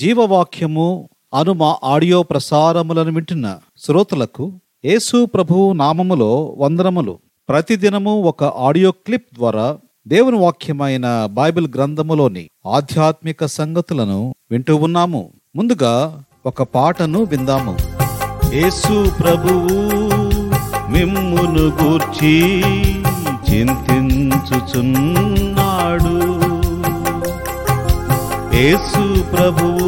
జీవవాక్యము అను మా ఆడియో ప్రసారములను వింటున్న శ్రోతలకు యేసు ప్రభువు నామములో వందనములు. ప్రతిదినము ఒక ఆడియో క్లిప్ ద్వారా దేవుని వాక్యమైన బైబిల్ గ్రంథములోని ఆధ్యాత్మిక సంగతులను వింటూ ఉన్నాము. ముందుగా ఒక పాటను విందాము. యేసు ప్రభువు మిమ్మును గూర్చి చింతించుచున్నాడు. యేసు ప్రభువు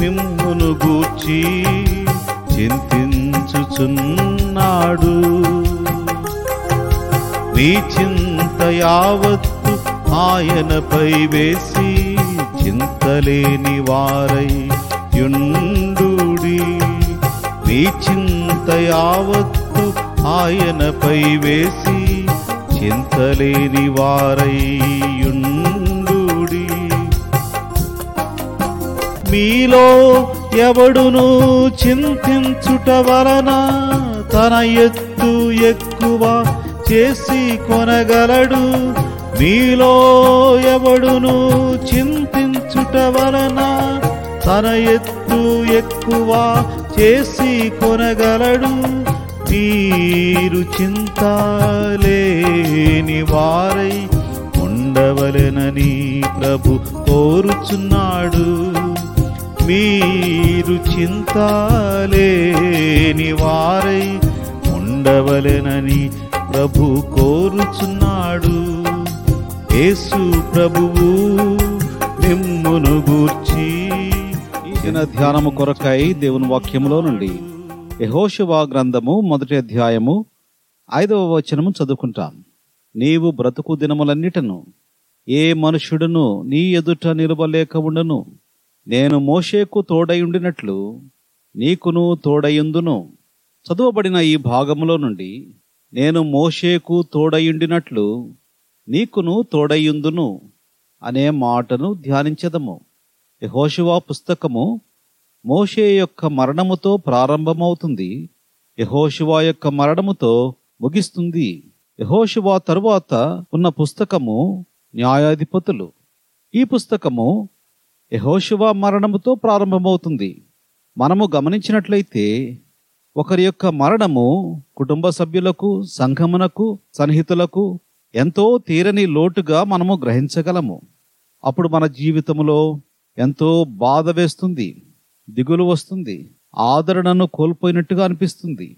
మిమ్మును గూర్చి చింతించుచున్నాడు. నీ చింత యావత్తు ఆయనపై వేసి చింతలేని వారై యుండుడి. నీ చింత యావత్తు ఆయనపై వేసి చింతలేని వారై మీలో ఎవడును చింతించుట వలన తన ఎత్తు ఎక్కువ చేసి కొనగలడు. మీలో ఎవడును చింతించుట వలన తన ఎత్తు ఎక్కువ చేసి కొనగలడు. మీరు చింతలేని వారై ఉండవలెనని ప్రభు కోరుచున్నాడు. మీరు చింతలేని వారై ఉండవలెనని ప్రభు కోరుచున్నాడు. యేసు ప్రభువు మిమ్మును గూర్చి ఈ దిన ధ్యానము కొరకై దేవుని వాక్యములో నుండి యెహోషువ గ్రంథము మొదటి అధ్యాయము ఐదవ వచనము చదువుకుంటాం. నీవు బ్రతుకు దినములన్నిటను ఏ మనుషుడును నీ ఎదుట నిలవలేక ఉండను. నేను మోషేకు తోడయుండినట్లు నీకును తోడయుందును చదువబడిన ఈ భాగములో నుండి నేను మోషేకు తోడయుండినట్లు నీకును తోడయుందును అనే మాటను ధ్యానించదము. యెహోషువ పుస్తకము మోషే యొక్క మరణముతో ప్రారంభమవుతుంది. యెహోషువ యొక్క మరణముతో ముగిస్తుంది. యెహోషువ తరువాత ఉన్న పుస్తకము న్యాయాధిపతులు. ఈ పుస్తకము యహోశివ మరణముతో ప్రారంభమవుతుంది. మనము గమనించినట్లయితే ఒకరి యొక్క మరణము కుటుంబ సభ్యులకు సంఘమునకు సన్నిహితులకు ఎంతో తీరని లోటుగా మనము గ్రహించగలము. అప్పుడు మన జీవితంలో ఎంతో బాధ వేస్తుంది దిగులు వస్తుంది ఆదరణను కోల్పోయినట్టుగా అనిపిస్తుంది.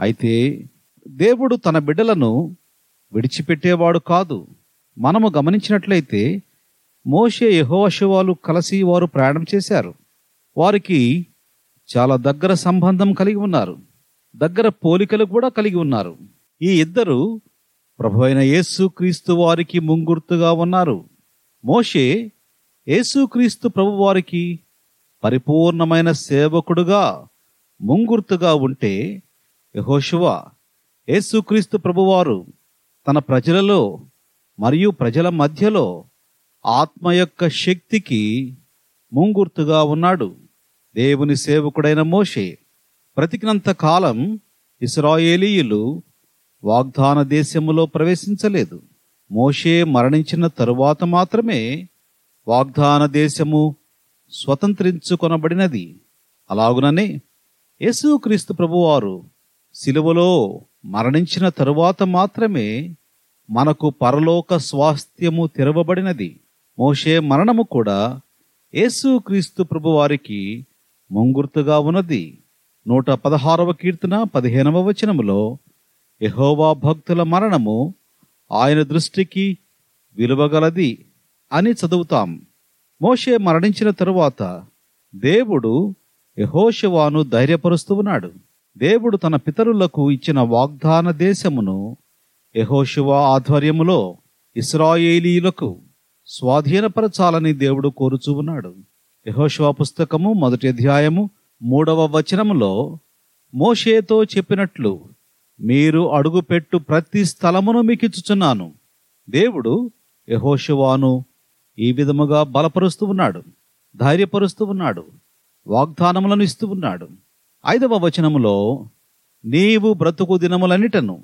అయితే దేవుడు తన బిడ్డలను విడిచిపెట్టేవాడు కాదు. మనము గమనించినట్లయితే మోషే యహోశవాలు కలిసి వారు ప్రయాణం చేశారు. వారికి చాలా దగ్గర సంబంధం కలిగి ఉన్నారు. దగ్గర పోలికలు కూడా కలిగి ఉన్నారు. ఈ ఇద్దరు ప్రభు అయిన యేసుక్రీస్తు వారికి ముంగుర్తుగా ఉన్నారు. మోషే యేసుక్రీస్తు ప్రభు వారికి పరిపూర్ణమైన సేవకుడుగా ముంగుర్తుగా ఉంటే యహోశువ యేసుక్రీస్తు ప్రభువారు తన ప్రజలలో మరియు ప్రజల మధ్యలో ఆత్మ యొక్క శక్తికి ముంగుర్తుగా ఉన్నాడు. దేవుని సేవకుడైన మోషే బ్రతికినంత కాలం ఇస్రాయేలీయులు వాగ్దాన దేశములో ప్రవేశించలేదు. మోషే మరణించిన తరువాత మాత్రమే వాగ్దాన దేశము స్వతంత్రించుకొనబడినది. అలాగుననే యేసుక్రీస్తు ప్రభువారు శిలువలో మరణించిన తరువాత మాత్రమే మనకు పరలోక స్వాస్థ్యము తెరవబడినది. మోషే మరణము కూడా యేసుక్రీస్తు ప్రభువారికి ముంగుర్తుగా ఉన్నది. నూట పదహారవ కీర్తన పదిహేనవ వచనములో యహోవా భక్తుల మరణము ఆయన దృష్టికి విలువగలది అని చదువుతాం. మోషే మరణించిన తరువాత దేవుడు యహోశివాను ధైర్యపరుస్తూ ఉన్నాడు. దేవుడు తన పితరులకు ఇచ్చిన వాగ్దాన దేశమును యహోశివ ఆధ్వర్యములో ఇస్రాయేలీలకు స్వాధీనపరచాలని దేవుడు కోరుచూ ఉన్నాడు. యహోశివ పుస్తకము మొదటి అధ్యాయము మూడవ వచనములో మోషేతో చెప్పినట్లు మీరు అడుగుపెట్టు ప్రతి స్థలమును మీకిచ్చుచున్నాను. దేవుడు యహోశివాను ఈ విధముగా బలపరుస్తూ ఉన్నాడు ధైర్యపరుస్తూ ఉన్నాడు వాగ్దానములను ఇస్తూ ఉన్నాడు. ఐదవ వచనములో నీవు బ్రతుకు దినములన్నిటను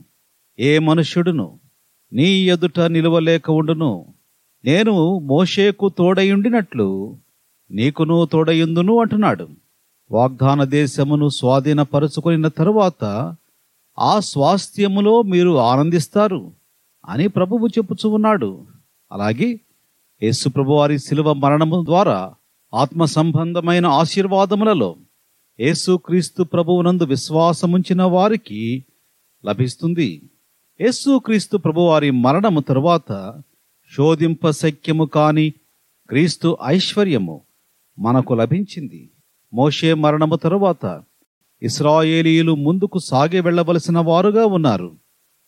ఏ మనుష్యుడును నీ ఎదుట నిలువలేక ఉండును నేను మోషేకు తోడయుండినట్లు నీకును తోడయుందును అంటున్నాడు. వాగ్దాన దేశమును స్వాధీనపరుచుకున్న తరువాత ఆ స్వాస్థ్యములో మీరు ఆనందిస్తారు అని ప్రభువు చెప్పుచూ ఉన్నాడు. అలాగే యేసు ప్రభువారి శిలువ మరణము ద్వారా ఆత్మ సంబంధమైన ఆశీర్వాదములలో యేసుక్రీస్తు ప్రభువునందు విశ్వాసముంచిన వారికి లభిస్తుంది. యేసుక్రీస్తు ప్రభువారి మరణము తరువాత శోధింపశక్యము కాని క్రీస్తు ఐశ్వర్యము మనకు లభించింది. మోషే మరణము తరువాత ఇస్రాయేలీలు ముందుకు సాగి వెళ్ళవలసిన వారుగా ఉన్నారు.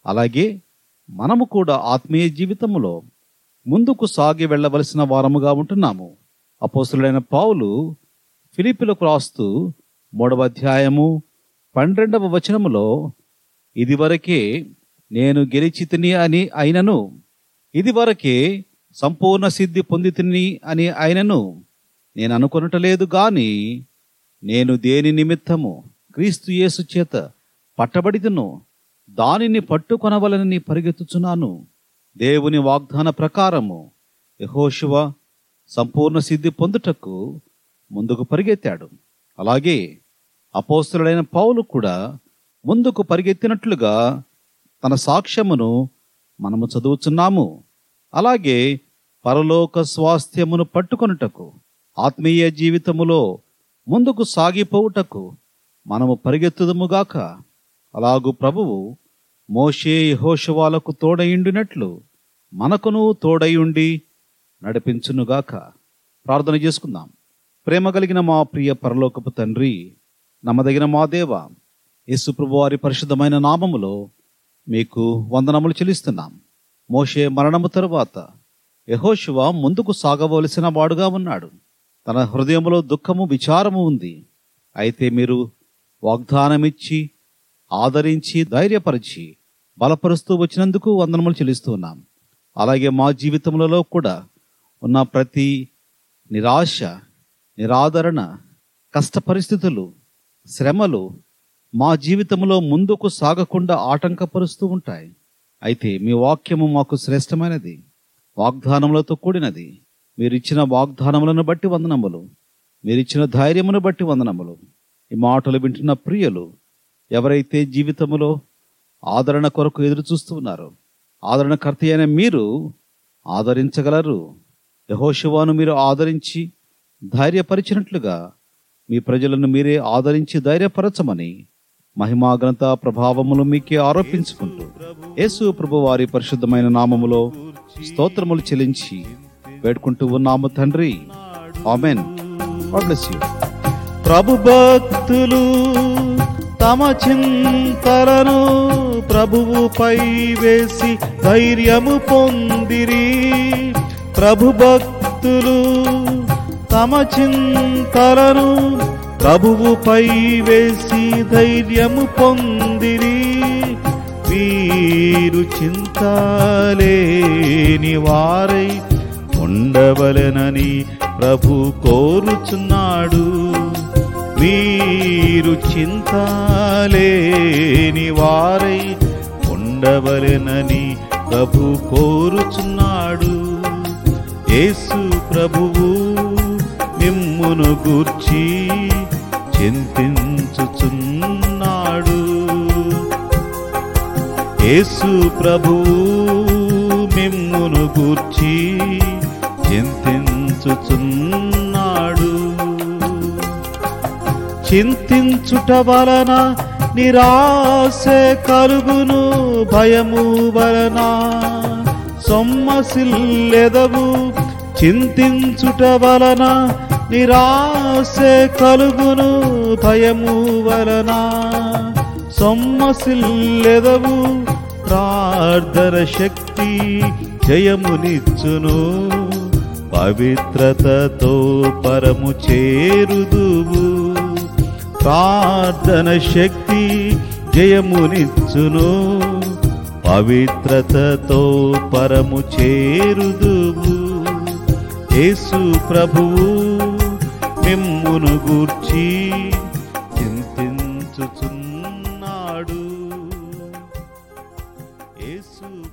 అలాగే మనము కూడా ఆత్మీయ జీవితములో ముందుకు సాగి వెళ్ళవలసిన వారముగా ఉంటున్నాము. అపోసులైన పావులు ఫిలిపిలకు రాస్తూ మూడవ అధ్యాయము పన్నెండవ వచనములో ఇదివరకే నేను గెలిచి తిని అని అయినను ఇదివరకే సంపూర్ణ సిద్ధి పొందితిని అని ఆయనను నేను అనుకొనటలేదు గాని నేను దేని నిమిత్తము క్రీస్తు యేసు చేత పట్టబడితును దానిని పట్టుకొనవలనని పరిగెత్తుచున్నాను. దేవుని వాగ్దాన ప్రకారము యహోశివ సంపూర్ణ సిద్ధి పొందుటకు ముందుకు పరిగెత్తాడు. అలాగే అపోస్తుడైన పౌలు కూడా ముందుకు పరిగెత్తినట్లుగా తన సాక్ష్యమును మనము చదువుచున్నాము. అలాగే పరలోక స్వాస్థ్యమును పట్టుకొనుటకు ఆత్మీయ జీవితములో ముందుకు సాగిపోవుటకు మనము పరిగెత్తుదముగాక అలాగు ప్రభువు మోషే యెహోషువాలకు తోడయుండినట్లు మనకును తోడయుండి నడిపించునుగాక ప్రార్థన చేసుకుందాం. ప్రేమ కలిగిన మా ప్రియ పరలోకపు తండ్రి నమ్మదగిన మా దేవ యేసు వారి పరిశుద్ధమైన నామములో మీకు వందనములు చెల్లిస్తున్నాం. మోషే మరణము తరువాత యహోశివ ముందుకు సాగవలసిన వాడుగా ఉన్నాడు. తన హృదయంలో దుఃఖము విచారము ఉంది. అయితే మీరు వాగ్దానమిచ్చి ఆదరించి ధైర్యపరిచి బలపరుస్తూ వచ్చినందుకు వందనములు చెల్లిస్తున్నాం. అలాగే మా జీవితములలో కూడా ఉన్న ప్రతి నిరాశ నిరాదరణ కష్ట పరిస్థితులు శ్రమలు మా జీవితంలో ముందుకు సాగకుండా ఆటంకపరుస్తూ ఉంటాయి. అయితే మీ వాక్యము మాకు శ్రేష్టమైనది. వాగ్దానములతో కూడినది. మీరిచ్చిన వాగ్దానములను బట్టి వందనములు. మీరిచ్చిన ధైర్యమును బట్టి వందనములు. ఈ మాటలు వింటున్న ప్రియులు ఎవరైతే జీవితములో ఆదరణ కొరకు ఎదురు చూస్తూ ఉన్నారో ఆదరణకర్త అయిన మీరు ఆదరించగలరు. యహోశివాను మీరు ఆదరించి ధైర్యపరిచినట్లుగా మీ ప్రజలను మీరే ఆదరించి ధైర్యపరచమని మహిమాగ్రంథ ప్రభావములు మీకే ఆరోపించుకుంటూ యేసు ప్రభు వారి పరిశుద్ధమైన నామములో స్తోత్రములు చెల్లించి వేడుకుంటూ ఉన్నాము తండ్రి. ఆమెన్. ప్రభు భక్తులు తమ చింతలను ప్రభువుపై వేసి ధైర్యము పొందిరి. ప్రభు భక్తులు తమ చింతలను ప్రభువుపై వేసి ధైర్యము పొందిరి. వీరు చింతలేని వారై ఉండవలెనని ప్రభు కోరుచున్నాడు. వీరు చింతలేని వారై ఉండవలెనని ప్రభు కోరుచున్నాడు. యేసు ప్రభువు మిమ్మును గూర్చి చింతించుచున్నాడు. యేసు ప్రభు మిమ్మును గూర్చి చింతించుచున్నాడు. చింతించుట వలన నిరాశ కలుగును భయము వలన సొమ్మసిల్లెదవు. చింతించుట వలన నిరాశ కలుగును భయము వలన. సొమ్మసిల్లెదవు ప్రార్థన శక్తి జయమునిచ్చును. పవిత్రతతో పరము చేరుదువు. ప్రార్థన శక్తి జయమునిచ్చును. పవిత్రతతో పరము చేరుదువు. యేసు ప్రభువు మిమ్మును గూర్చి చింతించుచున్న